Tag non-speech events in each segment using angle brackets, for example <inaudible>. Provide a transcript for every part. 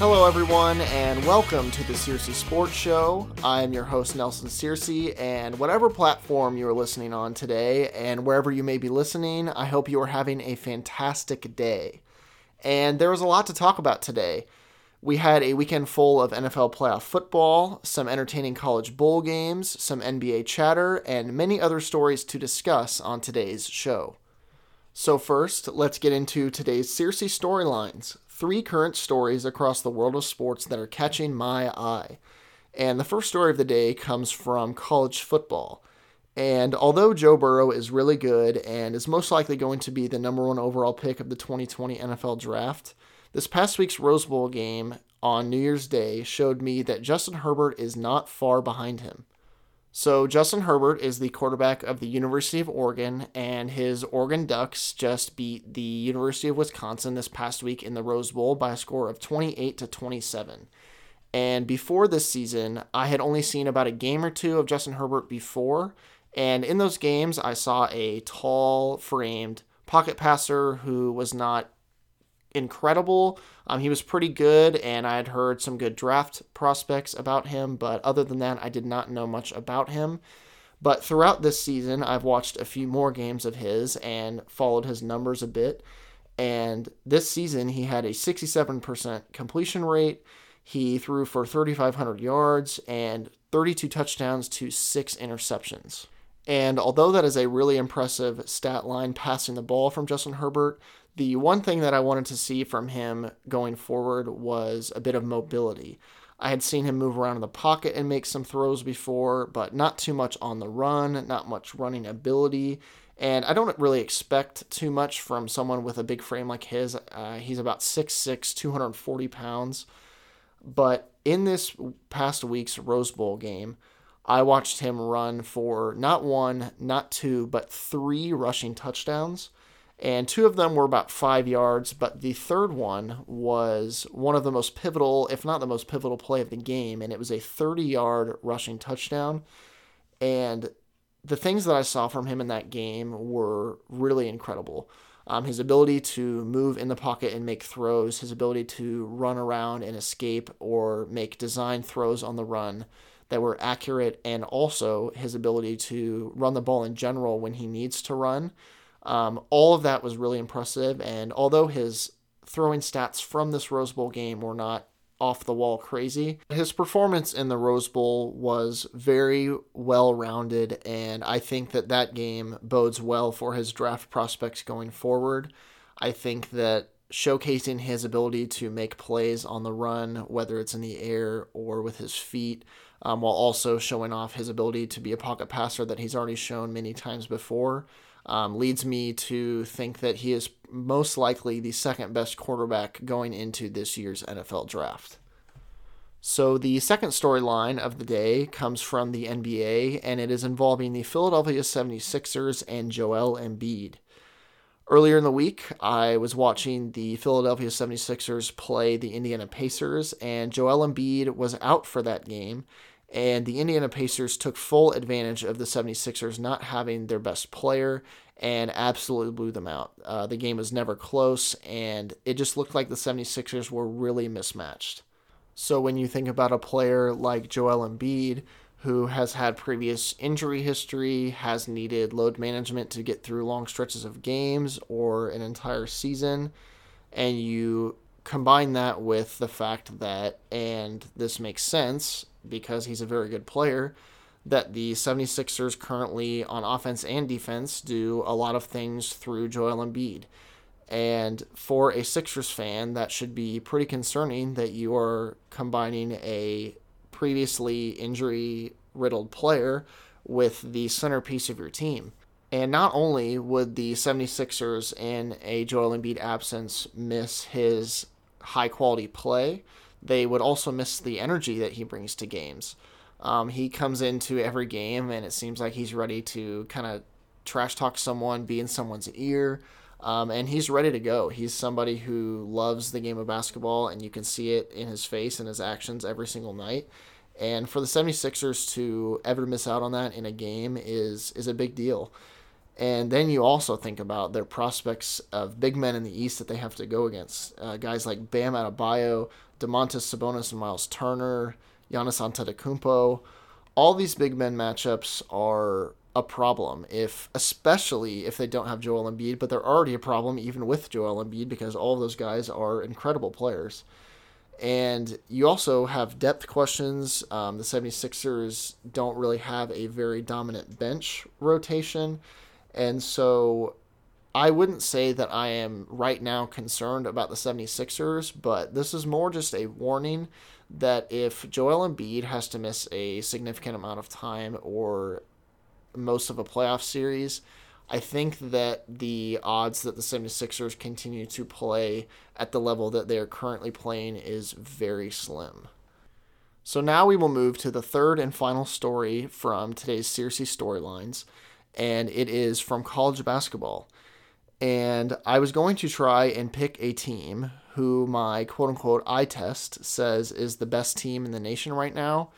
Hello, everyone, and welcome to the Searcy Sports Show. I'm your host, Nelson Searcy, and whatever platform you are listening on today, and wherever you may be listening, I hope you are having a fantastic day. And there was a lot to talk about today. We had a weekend full of NFL playoff football, some entertaining college bowl games, some NBA chatter, and many other stories to discuss on today's show. So, first, let's get into today's Searcy storylines three current stories across the world of sports that are catching my eye. And the first story of the day comes from college football. And although Joe Burrow is really good and is most likely going to be the number one overall pick of the 2020 NFL draft, this past week's Rose Bowl game on New Year's Day showed me that Justin Herbert is not far behind him. So, Justin Herbert is the quarterback of the University of Oregon, and his Oregon Ducks just beat the University of Wisconsin this past week in the Rose Bowl by a score of 28 to 27. And before this season, I had only seen about a game or two of Justin Herbert before, and in those games, I saw a tall framed pocket passer who was not incredible. Um, he was pretty good, and I had heard some good draft prospects about him, but other than that, I did not know much about him. But throughout this season, I've watched a few more games of his and followed his numbers a bit. And this season, he had a 67% completion rate. He threw for 3,500 yards and 32 touchdowns to six interceptions. And although that is a really impressive stat line passing the ball from Justin Herbert, the one thing that I wanted to see from him going forward was a bit of mobility. I had seen him move around in the pocket and make some throws before, but not too much on the run, not much running ability. And I don't really expect too much from someone with a big frame like his. Uh, he's about 6'6, 240 pounds. But in this past week's Rose Bowl game, I watched him run for not one, not two, but three rushing touchdowns and two of them were about five yards, but the third one was one of the most pivotal, if not the most pivotal play of the game, and it was a 30 yard rushing touchdown. And the things that I saw from him in that game were really incredible. Um, his ability to move in the pocket and make throws, his ability to run around and escape or make design throws on the run that were accurate, and also his ability to run the ball in general when he needs to run um, all of that was really impressive. And although his throwing stats from this Rose Bowl game were not off the wall crazy, his performance in the Rose Bowl was very well rounded. And I think that that game bodes well for his draft prospects going forward. I think that showcasing his ability to make plays on the run, whether it's in the air or with his feet, um, while also showing off his ability to be a pocket passer that he's already shown many times before um, leads me to think that he is most likely the second best quarterback going into this year's NFL draft. So, the second storyline of the day comes from the NBA, and it is involving the Philadelphia 76ers and Joel Embiid. Earlier in the week, I was watching the Philadelphia 76ers play the Indiana Pacers, and Joel Embiid was out for that game and the Indiana Pacers took full advantage of the 76ers not having their best player and absolutely blew them out. Uh, the game was never close, and it just looked like the 76ers were really mismatched. So when you think about a player like Joel Embiid, who has had previous injury history, has needed load management to get through long stretches of games or an entire season, and you combine that with the fact that, and this makes sense, because he's a very good player, that the 76ers currently on offense and defense do a lot of things through Joel Embiid. And for a Sixers fan, that should be pretty concerning that you are combining a previously injury riddled player with the centerpiece of your team. And not only would the 76ers in a Joel Embiid absence miss his high quality play, they would also miss the energy that he brings to games. Um, he comes into every game and it seems like he's ready to kind of trash talk someone, be in someone's ear, um, and he's ready to go. He's somebody who loves the game of basketball, and you can see it in his face and his actions every single night. And for the 76ers to ever miss out on that in a game is is a big deal. And then you also think about their prospects of big men in the East that they have to go against. Uh, guys like Bam Adebayo, Domantas Sabonis and Miles Turner, Giannis Antetokounmpo. All these big men matchups are a problem if especially if they don't have Joel Embiid, but they're already a problem even with Joel Embiid because all of those guys are incredible players. And you also have depth questions. Um, the 76ers don't really have a very dominant bench rotation. And so I wouldn't say that I am right now concerned about the 76ers, but this is more just a warning that if Joel Embiid has to miss a significant amount of time or most of a playoff series, I think that the odds that the 76ers continue to play at the level that they are currently playing is very slim. So now we will move to the third and final story from today's Searcy storylines, and it is from college basketball. And I was going to try and pick a team who my quote unquote eye test says is the best team in the nation right now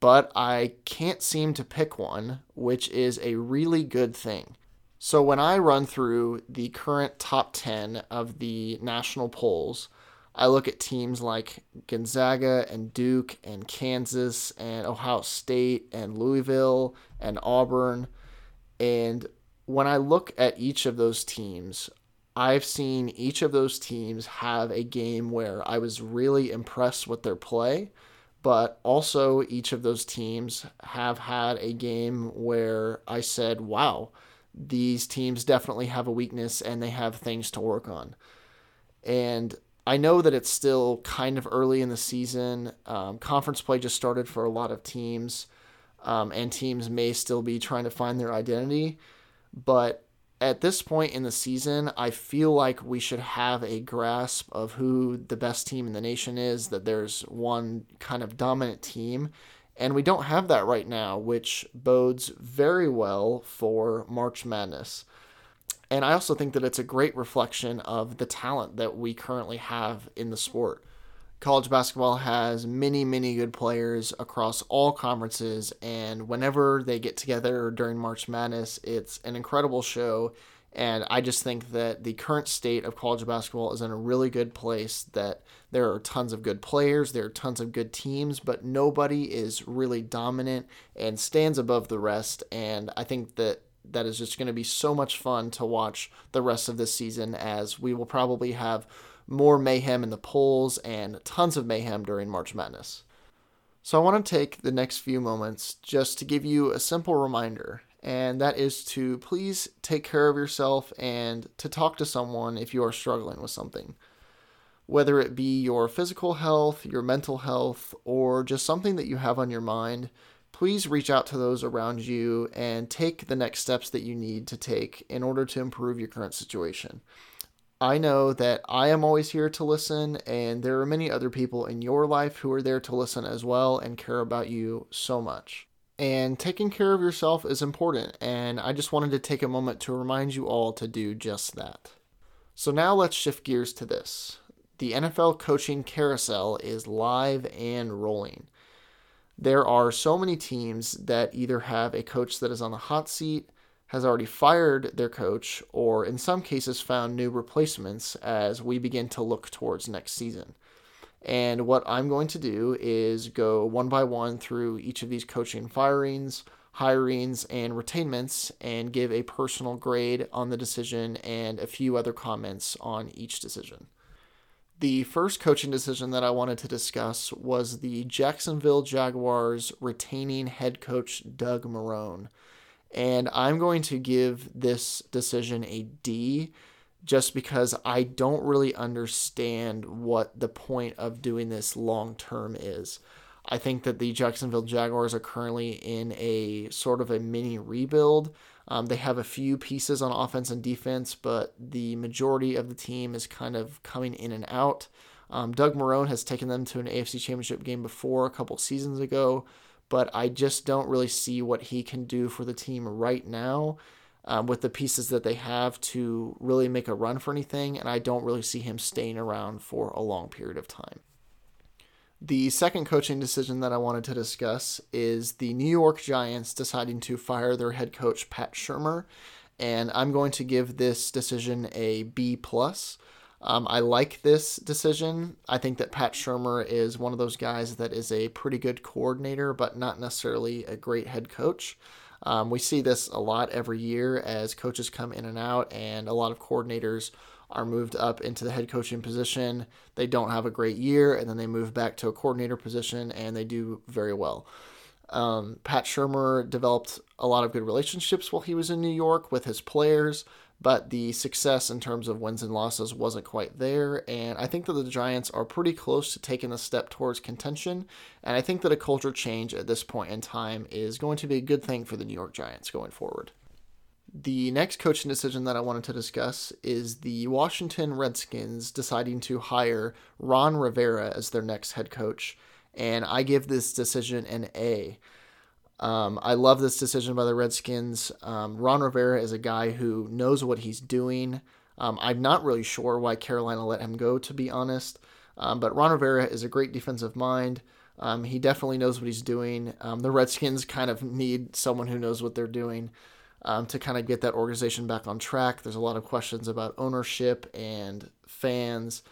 but I can't seem to pick one, which is a really good thing. So when I run through the current top 10 of the national polls, I look at teams like Gonzaga and Duke and Kansas and Ohio State and Louisville and Auburn. And when I look at each of those teams, I've seen each of those teams have a game where I was really impressed with their play but also each of those teams have had a game where I said, wow, these teams definitely have a weakness and they have things to work on. And I know that it's still kind of early in the season. Um, conference play just started for a lot of teams, um, and teams may still be trying to find their identity. But at this point in the season, I feel like we should have a grasp of who the best team in the nation is, that there's one kind of dominant team. And we don't have that right now, which bodes very well for March Madness. And I also think that it's a great reflection of the talent that we currently have in the sport college basketball has many, many good players across all conferences, and whenever they get together during March Madness, it's an incredible show. And I just think that the current state of college basketball is in a really good place. That there are tons of good players, there are tons of good teams, but nobody is really dominant and stands above the rest. And I think that that is just going to be so much fun to watch the rest of this season as we will probably have more mayhem in the polls, and tons of mayhem during March Madness. So I want to take the next few moments just to give you a simple reminder, and that is to please take care of yourself and to talk to someone if you are struggling with something. Whether it be your physical health, your mental health, or just something that you have on your mind, please reach out to those around you and take the next steps that you need to take in order to improve your current situation. I know that I am always here to listen, and there are many other people in your life who are there to listen as well and care about you so much. And taking care of yourself is important, and I just wanted to take a moment to remind you all to do just that. So now let's shift gears to this. The NFL coaching carousel is live and rolling. There are so many teams that either have a coach that is on the hot seat has already fired their coach or in some cases found new replacements as we begin to look towards next season. And what I'm going to do is go one by one through each of these coaching firings, hirings, and retainments and give a personal grade on the decision and a few other comments on each decision. The first coaching decision that I wanted to discuss was the Jacksonville Jaguars retaining head coach Doug Marrone. And I'm going to give this decision a D just because I don't really understand what the point of doing this long term is. I think that the Jacksonville Jaguars are currently in a sort of a mini rebuild. Um, they have a few pieces on offense and defense, but the majority of the team is kind of coming in and out. Um, Doug Marrone has taken them to an AFC Championship game before a couple seasons ago but I just don't really see what he can do for the team right now um, with the pieces that they have to really make a run for anything, and I don't really see him staying around for a long period of time. The second coaching decision that I wanted to discuss is the New York Giants deciding to fire their head coach Pat Shurmur, and I'm going to give this decision a B plus. Um, I like this decision. I think that Pat Shurmur is one of those guys that is a pretty good coordinator, but not necessarily a great head coach. Um, we see this a lot every year as coaches come in and out, and a lot of coordinators are moved up into the head coaching position. They don't have a great year, and then they move back to a coordinator position, and they do very well. Um, Pat Shurmur developed a lot of good relationships while he was in New York with his players, but the success in terms of wins and losses wasn't quite there. And I think that the Giants are pretty close to taking a step towards contention. And I think that a culture change at this point in time is going to be a good thing for the New York Giants going forward. The next coaching decision that I wanted to discuss is the Washington Redskins deciding to hire Ron Rivera as their next head coach. And I give this decision an A. Um, I love this decision by the Redskins. Um, Ron Rivera is a guy who knows what he's doing. Um, I'm not really sure why Carolina let him go, to be honest. Um, but Ron Rivera is a great defensive mind. Um, he definitely knows what he's doing. Um, the Redskins kind of need someone who knows what they're doing to kind of get that organization back on track. There's a lot of questions about ownership and fans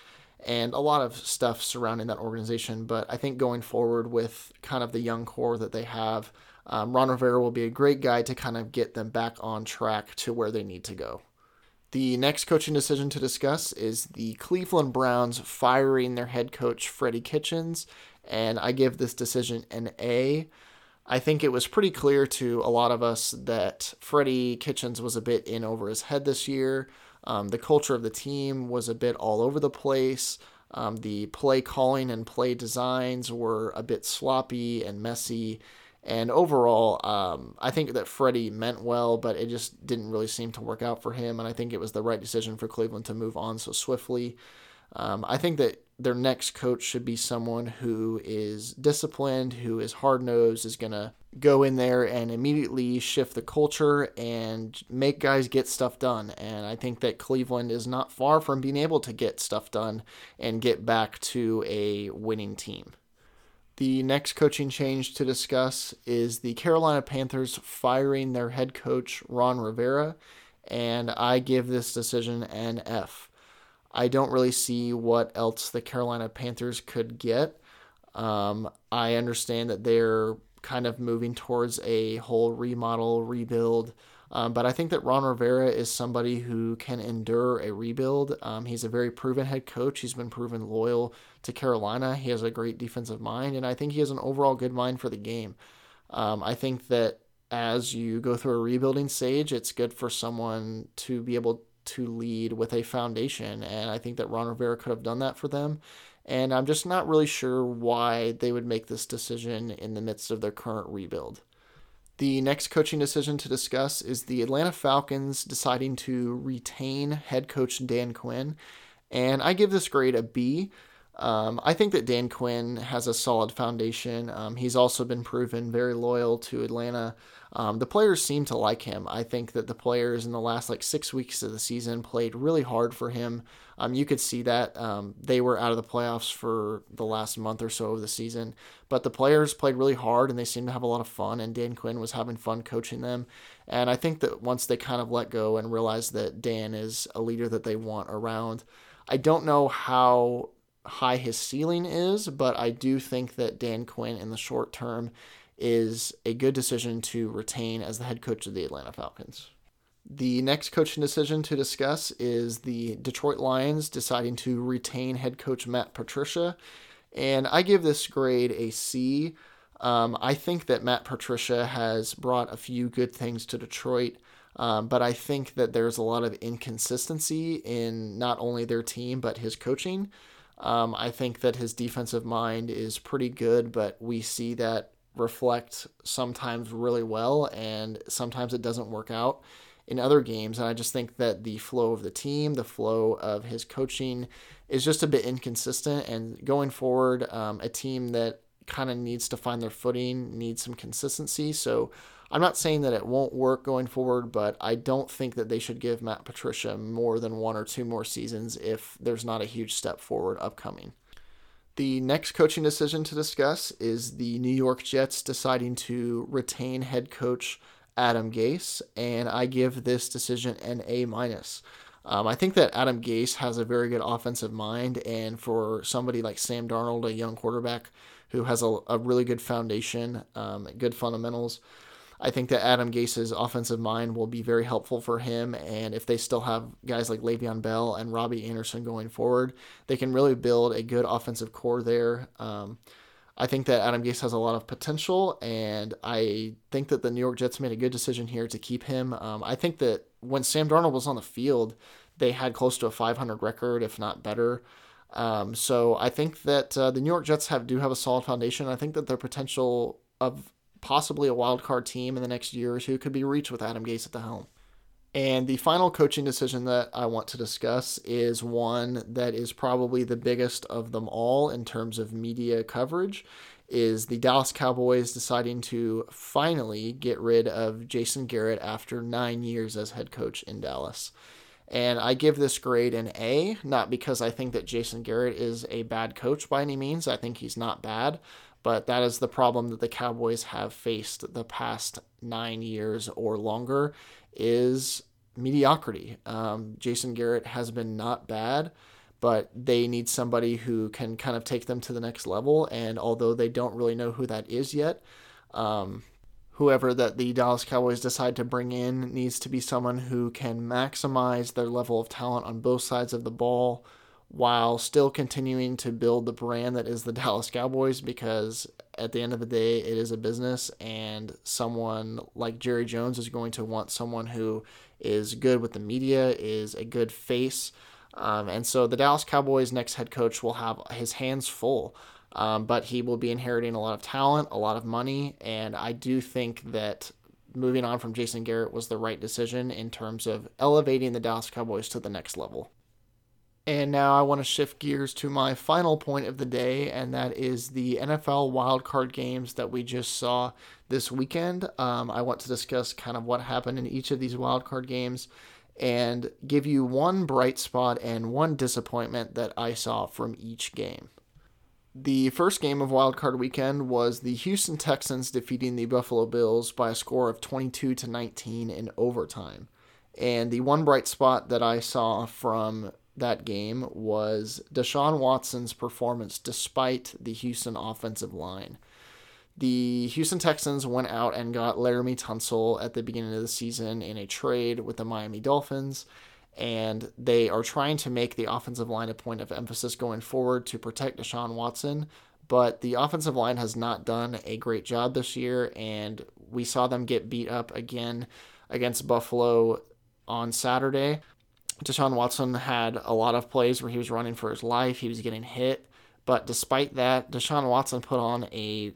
and a lot of stuff surrounding that organization. But I think going forward with kind of the young core that they have, um, Ron Rivera will be a great guy to kind of get them back on track to where they need to go. The next coaching decision to discuss is the Cleveland Browns firing their head coach, Freddie Kitchens, and I give this decision an A. I think it was pretty clear to a lot of us that Freddie Kitchens was a bit in over his head this year. Um, the culture of the team was a bit all over the place. Um, the play calling and play designs were a bit sloppy and messy. And overall, um, I think that Freddie meant well, but it just didn't really seem to work out for him. And I think it was the right decision for Cleveland to move on so swiftly. Um, I think that their next coach should be someone who is disciplined, who is hard nosed, is going to go in there and immediately shift the culture and make guys get stuff done. And I think that Cleveland is not far from being able to get stuff done and get back to a winning team. The next coaching change to discuss is the Carolina Panthers firing their head coach, Ron Rivera, and I give this decision an F. I don't really see what else the Carolina Panthers could get. Um, I understand that they're kind of moving towards a whole remodel, rebuild um, but I think that Ron Rivera is somebody who can endure a rebuild. Um, he's a very proven head coach. He's been proven loyal to Carolina. He has a great defensive mind, and I think he has an overall good mind for the game. Um, I think that as you go through a rebuilding stage, it's good for someone to be able to lead with a foundation, and I think that Ron Rivera could have done that for them. And I'm just not really sure why they would make this decision in the midst of their current rebuild. The next coaching decision to discuss is the Atlanta Falcons deciding to retain head coach Dan Quinn. And I give this grade a B. Um, I think that Dan Quinn has a solid foundation. Um, he's also been proven very loyal to Atlanta. Um, the players seem to like him. I think that the players in the last like six weeks of the season played really hard for him. Um, you could see that um, they were out of the playoffs for the last month or so of the season, but the players played really hard and they seemed to have a lot of fun. And Dan Quinn was having fun coaching them. And I think that once they kind of let go and realize that Dan is a leader that they want around, I don't know how high his ceiling is, but I do think that Dan Quinn in the short term is a good decision to retain as the head coach of the Atlanta Falcons. The next coaching decision to discuss is the Detroit Lions deciding to retain head coach Matt Patricia. And I give this grade a C. Um, I think that Matt Patricia has brought a few good things to Detroit, um, but I think that there's a lot of inconsistency in not only their team, but his coaching. Um, I think that his defensive mind is pretty good, but we see that reflect sometimes really well, and sometimes it doesn't work out in other games. And I just think that the flow of the team, the flow of his coaching is just a bit inconsistent. And going forward, um, a team that kind of needs to find their footing, needs some consistency. So I'm not saying that it won't work going forward, but I don't think that they should give Matt Patricia more than one or two more seasons if there's not a huge step forward upcoming. The next coaching decision to discuss is the New York Jets deciding to retain head coach Adam Gase, and I give this decision an A minus. Um, I think that Adam Gase has a very good offensive mind, and for somebody like Sam Darnold, a young quarterback who has a, a really good foundation, um, good fundamentals, I think that Adam Gase's offensive mind will be very helpful for him. And if they still have guys like Le'Veon Bell and Robbie Anderson going forward, they can really build a good offensive core there. Um, I think that Adam Gase has a lot of potential, and I think that the New York Jets made a good decision here to keep him. Um, I think that when Sam Darnold was on the field, they had close to a 500 record, if not better. Um, so I think that uh, the New York Jets have do have a solid foundation. I think that their potential of possibly a wild card team in the next year or two could be reached with Adam Gase at the helm. And the final coaching decision that I want to discuss is one that is probably the biggest of them all in terms of media coverage is the Dallas Cowboys deciding to finally get rid of Jason Garrett after 9 years as head coach in Dallas. And I give this grade an A, not because I think that Jason Garrett is a bad coach by any means. I think he's not bad, but that is the problem that the Cowboys have faced the past nine years or longer is mediocrity. Um, Jason Garrett has been not bad, but they need somebody who can kind of take them to the next level. And although they don't really know who that is yet, um, whoever that the Dallas Cowboys decide to bring in needs to be someone who can maximize their level of talent on both sides of the ball while still continuing to build the brand that is the <laughs> Dallas Cowboys because at the end of the day, it is a business, and someone like Jerry Jones is going to want someone who is good with the media, is a good face. Um, and so the Dallas Cowboys' next head coach will have his hands full, um, but he will be inheriting a lot of talent, a lot of money, and I do think that moving on from Jason Garrett was the right decision in terms of elevating the Dallas Cowboys to the next level. And now I want to shift gears to my final point of the day, and that is the NFL wildcard games that we just saw this weekend. Um, I want to discuss kind of what happened in each of these wildcard games and give you one bright spot and one disappointment that I saw from each game. The first game of wildcard weekend was the Houston Texans defeating the Buffalo Bills by a score of 22 to 19 in overtime. And the one bright spot that I saw from that game was Deshaun Watson's performance despite the Houston offensive line. The Houston Texans went out and got Laremy Tunsil at the beginning of the season in a trade with the Miami Dolphins, and they are trying to make the offensive line a point of emphasis going forward to protect Deshaun Watson. But the offensive line has not done a great job this year, and we saw them get beat up again against Buffalo on Saturday. Deshaun Watson had a lot of plays where he was running for his life, he was getting hit, but despite that, Deshaun Watson put on a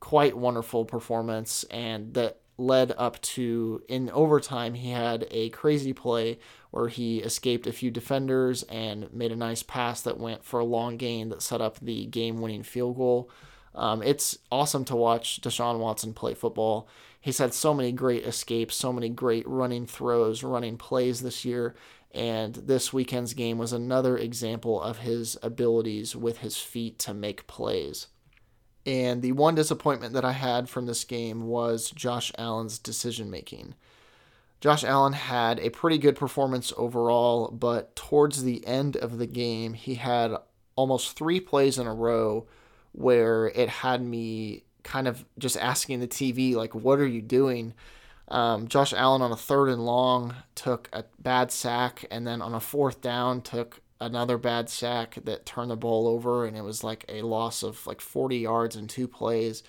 quite wonderful performance and that led up to in overtime he had a crazy play where he escaped a few defenders and made a nice pass that went for a long gain that set up the game-winning field goal. Um, it's awesome to watch Deshaun Watson play football. He's had so many great escapes, so many great running throws, running plays this year, and this weekend's game was another example of his abilities with his feet to make plays. And the one disappointment that I had from this game was Josh Allen's decision making. Josh Allen had a pretty good performance overall, but towards the end of the game, he had almost three plays in a row where it had me kind of just asking the TV, like, what are you doing? Um, Josh Allen on a third and long took a bad sack, and then on a fourth down took another bad sack that turned the ball over, and it was like a loss of like 40 yards in two plays,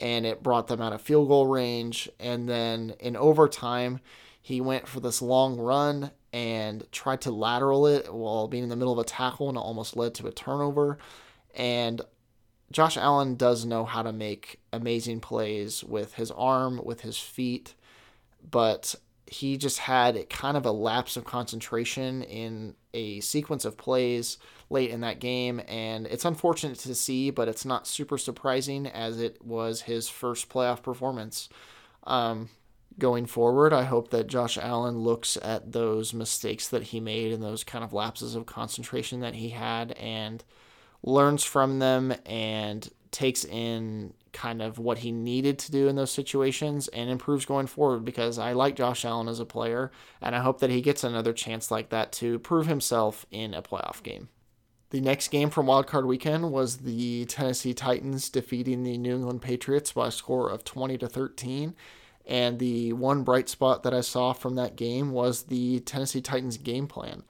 and it brought them out of field goal range. And then in overtime, he went for this long run and tried to lateral it while being in the middle of a tackle, and it almost led to a turnover. And Josh Allen does know how to make amazing plays with his arm, with his feet but he just had kind of a lapse of concentration in a sequence of plays late in that game. And it's unfortunate to see, but it's not super surprising as it was his first playoff performance. Um, going forward, I hope that Josh Allen looks at those mistakes that he made and those kind of lapses of concentration that he had and learns from them and takes in kind of what he needed to do in those situations and improves going forward because I like Josh Allen as a player and I hope that he gets another chance like that to prove himself in a playoff game. The next game from Wildcard Weekend was the Tennessee Titans defeating the New England Patriots by a score of 20 to 13. And the one bright spot that I saw from that game was the Tennessee Titans game plan.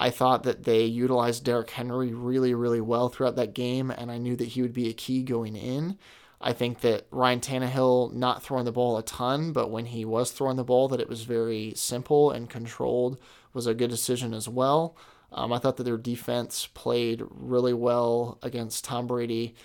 I thought that they utilized Derrick Henry really, really well throughout that game, and I knew that he would be a key going in. I think that Ryan Tannehill not throwing the ball a ton, but when he was throwing the ball, that it was very simple and controlled was a good decision as well. Um, I thought that their defense played really well against Tom Brady.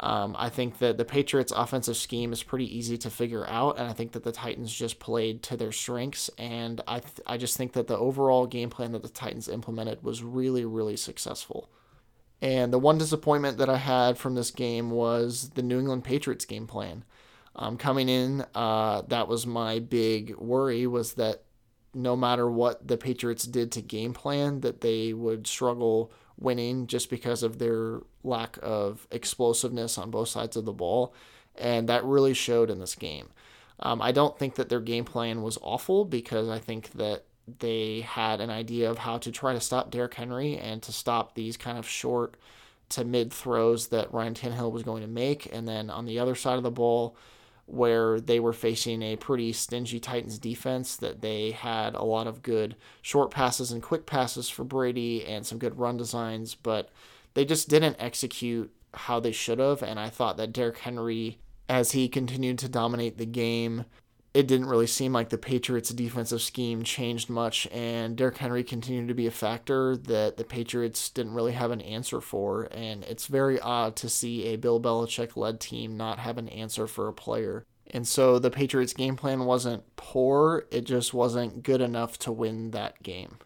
Um, I think that the Patriots' offensive scheme is pretty easy to figure out, and I think that the Titans just played to their strengths. And I, th- I just think that the overall game plan that the Titans implemented was really, really successful. And the one disappointment that I had from this game was the New England Patriots game plan. Um, coming in, uh, that was my big worry was that no matter what the Patriots did to game plan, that they would struggle winning just because of their lack of explosiveness on both sides of the ball. And that really showed in this game. Um, I don't think that their game plan was awful because I think that they had an idea of how to try to stop Derrick Henry and to stop these kind of short to mid throws that Ryan Tannehill was going to make. And then on the other side of the ball, where they were facing a pretty stingy Titans defense, that they had a lot of good short passes and quick passes for Brady and some good run designs, but they just didn't execute how they should have. And I thought that Derrick Henry, as he continued to dominate the game, it didn't really seem like the Patriots' defensive scheme changed much, and Derrick Henry continued to be a factor that the Patriots didn't really have an answer for. And it's very odd to see a Bill Belichick led team not have an answer for a player. And so the Patriots' game plan wasn't poor, it just wasn't good enough to win that game.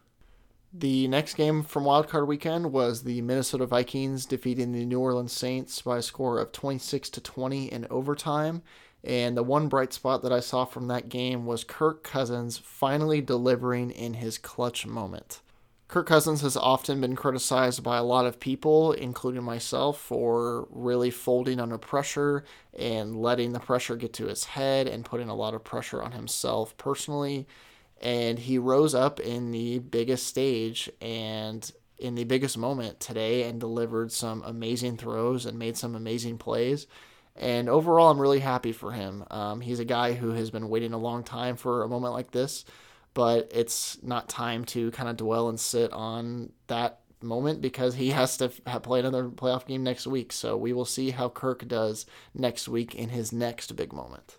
The next game from Wildcard Weekend was the Minnesota Vikings defeating the New Orleans Saints by a score of 26 to 20 in overtime and the one bright spot that I saw from that game was Kirk Cousins finally delivering in his clutch moment. Kirk Cousins has often been criticized by a lot of people, including myself, for really folding under pressure and letting the pressure get to his head and putting a lot of pressure on himself personally. And he rose up in the biggest stage and in the biggest moment today and delivered some amazing throws and made some amazing plays. And overall, I'm really happy for him. Um, he's a guy who has been waiting a long time for a moment like this, but it's not time to kind of dwell and sit on that moment because he <laughs> has to play another playoff game next week. So we will see how Kirk does next week in his next big moment.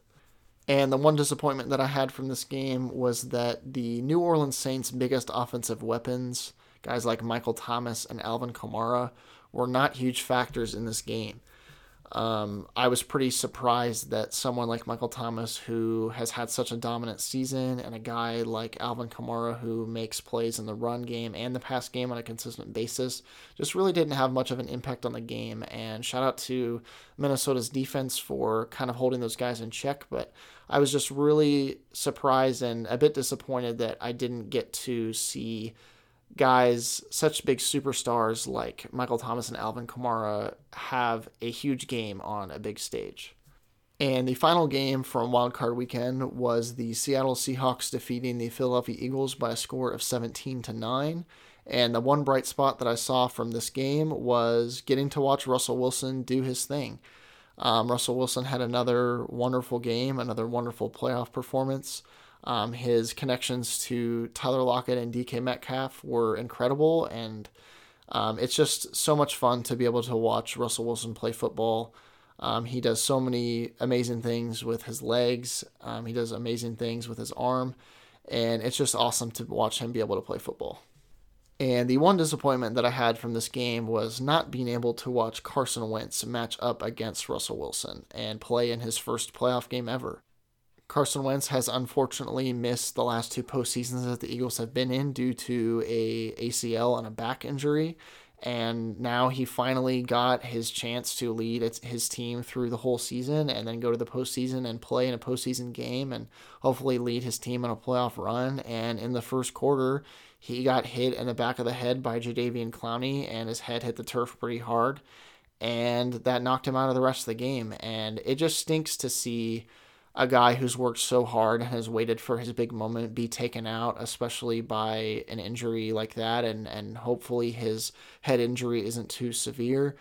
And the one disappointment that I had from this game was that the New Orleans Saints' biggest offensive weapons, guys like Michael Thomas and Alvin Kamara, were not huge factors in this game. Um, I was pretty surprised that someone like Michael Thomas, who has had such a dominant season, and a guy like Alvin Kamara, who makes plays in the run game and the pass game on a consistent basis, just really didn't have much of an impact on the game. And shout out to Minnesota's defense for kind of holding those guys in check. But I was just really surprised and a bit disappointed that I didn't get to see guys, such big superstars like Michael Thomas and Alvin Kamara, have a huge game on a big stage. And the final game from Wildcard Weekend was the Seattle Seahawks defeating the Philadelphia Eagles by a score of 17 to 9. And the one bright spot that I saw from this game was getting to watch Russell Wilson do his thing. Um, Russell Wilson had another wonderful game, another wonderful playoff performance. Um, his connections to Tyler Lockett and DK Metcalf were incredible, and um, it's just so much fun to be able to watch Russell Wilson play football. Um, he does so many amazing things with his legs. Um, he does amazing things with his arm, and it's just awesome to watch him be able to play football. And the one disappointment that I had from this game was not being able to watch Carson Wentz match up against Russell Wilson and play in his first playoff game ever. Carson Wentz has unfortunately missed the last two postseasons that the Eagles have been in due to a ACL and a back injury. And now he finally got his chance to lead his team through the whole season and then go to the postseason and play in a postseason game and hopefully lead his team in a playoff run. And in the first quarter, he got hit in the back of the head by Jadeveon Clowney and his head hit the turf pretty hard and that knocked him out of the rest of the game. And it just stinks to see a guy who's worked so hard and has waited for his big moment be taken out, especially by an injury like that, and and hopefully his head injury isn't too severe.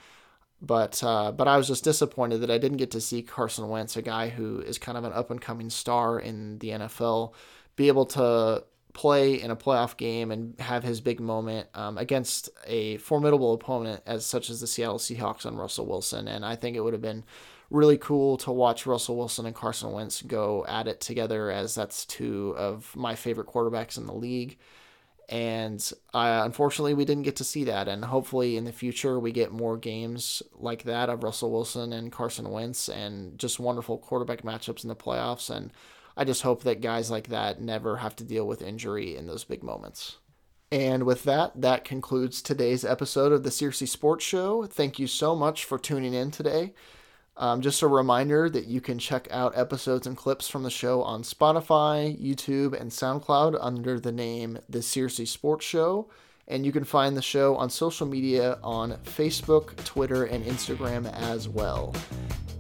But uh, but I was just disappointed that I didn't get to see Carson Wentz, a guy who is kind of an up and coming star in the NFL, be able to play in a playoff game and have his big moment um, against a formidable opponent as such as the Seattle Seahawks on Russell Wilson. And I think it would have been really cool to watch Russell Wilson and Carson Wentz go at it together, as that's two of my favorite quarterbacks in the league. And uh, unfortunately, we didn't get to see that. And hopefully, in the future, we get more games like that of Russell Wilson and Carson Wentz and just wonderful quarterback matchups in the playoffs. And I just hope that guys like that never have to deal with injury in those big moments. And with that, that concludes today's episode of the Searcy Sports Show. Thank you so much for tuning in today. Um, just a reminder that you can check out episodes and clips from the show on Spotify, YouTube, and SoundCloud under the name The Searcy Sports Show. And you can find the show on social media on Facebook, Twitter, and Instagram as well.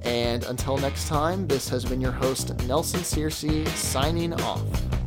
And until next time, this has been your host, Nelson Searcy, signing off.